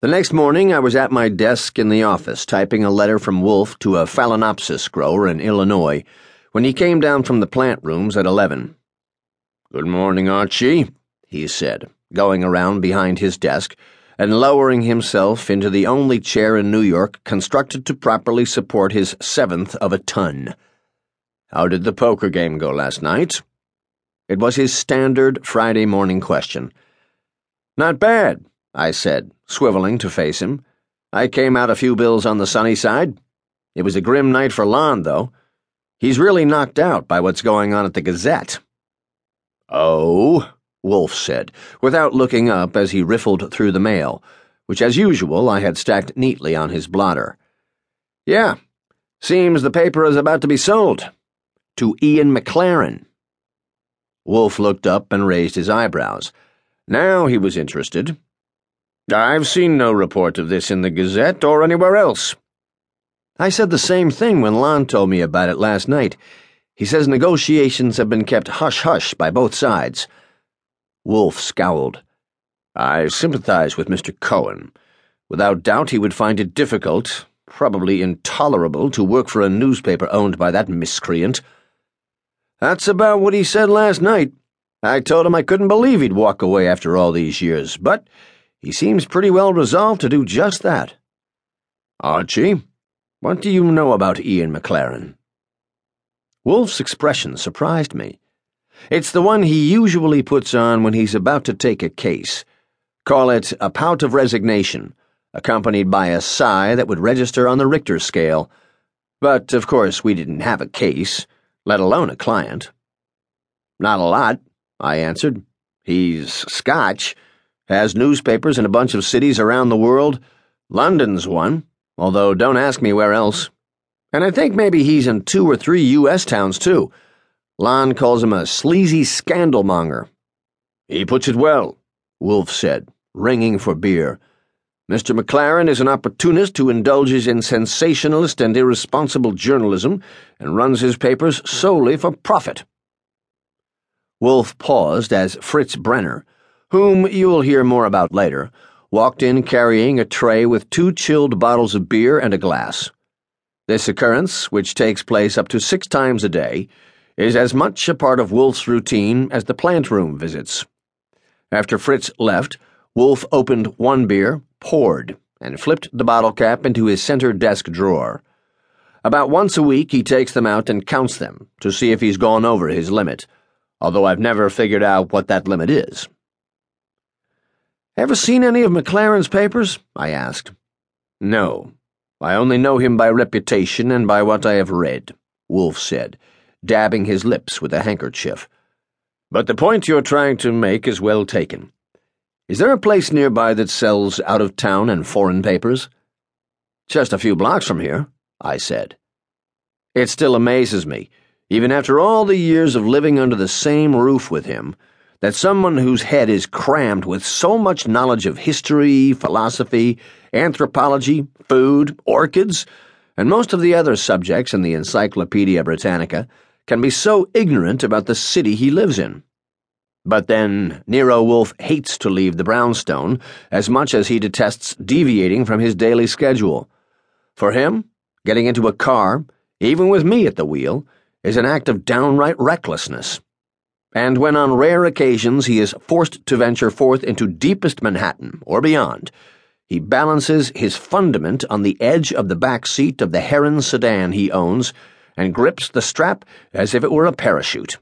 The next morning, I was at my desk in the office typing a letter from Wolfe to a Phalaenopsis grower in Illinois when he came down from the plant rooms at 11. Good morning, Archie, he said, going around behind his desk and lowering himself into the only chair in New York constructed to properly support his seventh of a ton. How did the poker game go last night? It was his standard Friday morning question. Not bad, I said, swiveling to face him. I came out a few bills on the sunny side. It was a grim night for Lon, though. He's really knocked out by what's going on at the Gazette. Oh, Wolfe said, without looking up as he riffled through the mail, which, as usual, I had stacked neatly on his blotter. Yeah, seems the paper is about to be sold. To Ian MacLaren. Wolfe looked up and raised his eyebrows. Now he was interested. I've seen no report of this in the Gazette or anywhere else. I said the same thing when Lon told me about it last night. He says negotiations have been kept hush hush by both sides. Wolfe scowled. I sympathize with Mr. Cohen. Without doubt, he would find it difficult, probably intolerable, to work for a newspaper owned by that miscreant. That's about what he said last night. I told him I couldn't believe he'd walk away after all these years, but he seems pretty well resolved to do just that. Archie, what do you know about Ian MacLaren? Wolfe's expression surprised me. It's the one he usually puts on when he's about to take a case. Call it a pout of resignation, accompanied by a sigh that would register on the Richter scale. But, of course, we didn't have a case, let alone a client. Not a lot, I answered. He's Scotch has newspapers in a bunch of cities around the world. London's one, although don't ask me where else. And I think maybe he's in two or three U.S. towns, too. Lon calls him a sleazy scandalmonger. He puts it well, Wolfe said, ringing for beer. Mr. MacLaren is an opportunist who indulges in sensationalist and irresponsible journalism and runs his papers solely for profit. Wolf paused as Fritz Brenner, whom you'll hear more about later, walked in carrying a tray with two chilled bottles of beer and a glass. This occurrence, which takes place up to six times a day, is as much a part of Wolfe's routine as the plant room visits. After Fritz left, Wolfe opened one beer, poured, and flipped the bottle cap into his center desk drawer. About once a week, he takes them out and counts them to see if he's gone over his limit, although I've never figured out what that limit is. Ever seen any of MacLaren's papers? I asked. No. I only know him by reputation and by what I have read, Wolfe said, dabbing his lips with a handkerchief. But the point you're trying to make is well taken. Is there a place nearby that sells out of town and foreign papers? Just a few blocks from here, I said. It still amazes me, even after all the years of living under the same roof with him that someone whose head is crammed with so much knowledge of history, philosophy, anthropology, food, orchids, and most of the other subjects in the Encyclopedia Britannica can be so ignorant about the city he lives in. But then, Nero Wolfe hates to leave the brownstone as much as he detests deviating from his daily schedule. For him, getting into a car, even with me at the wheel, is an act of downright recklessness and when on rare occasions he is forced to venture forth into deepest Manhattan or beyond, he balances his fundament on the edge of the back seat of the Heron sedan he owns and grips the strap as if it were a parachute.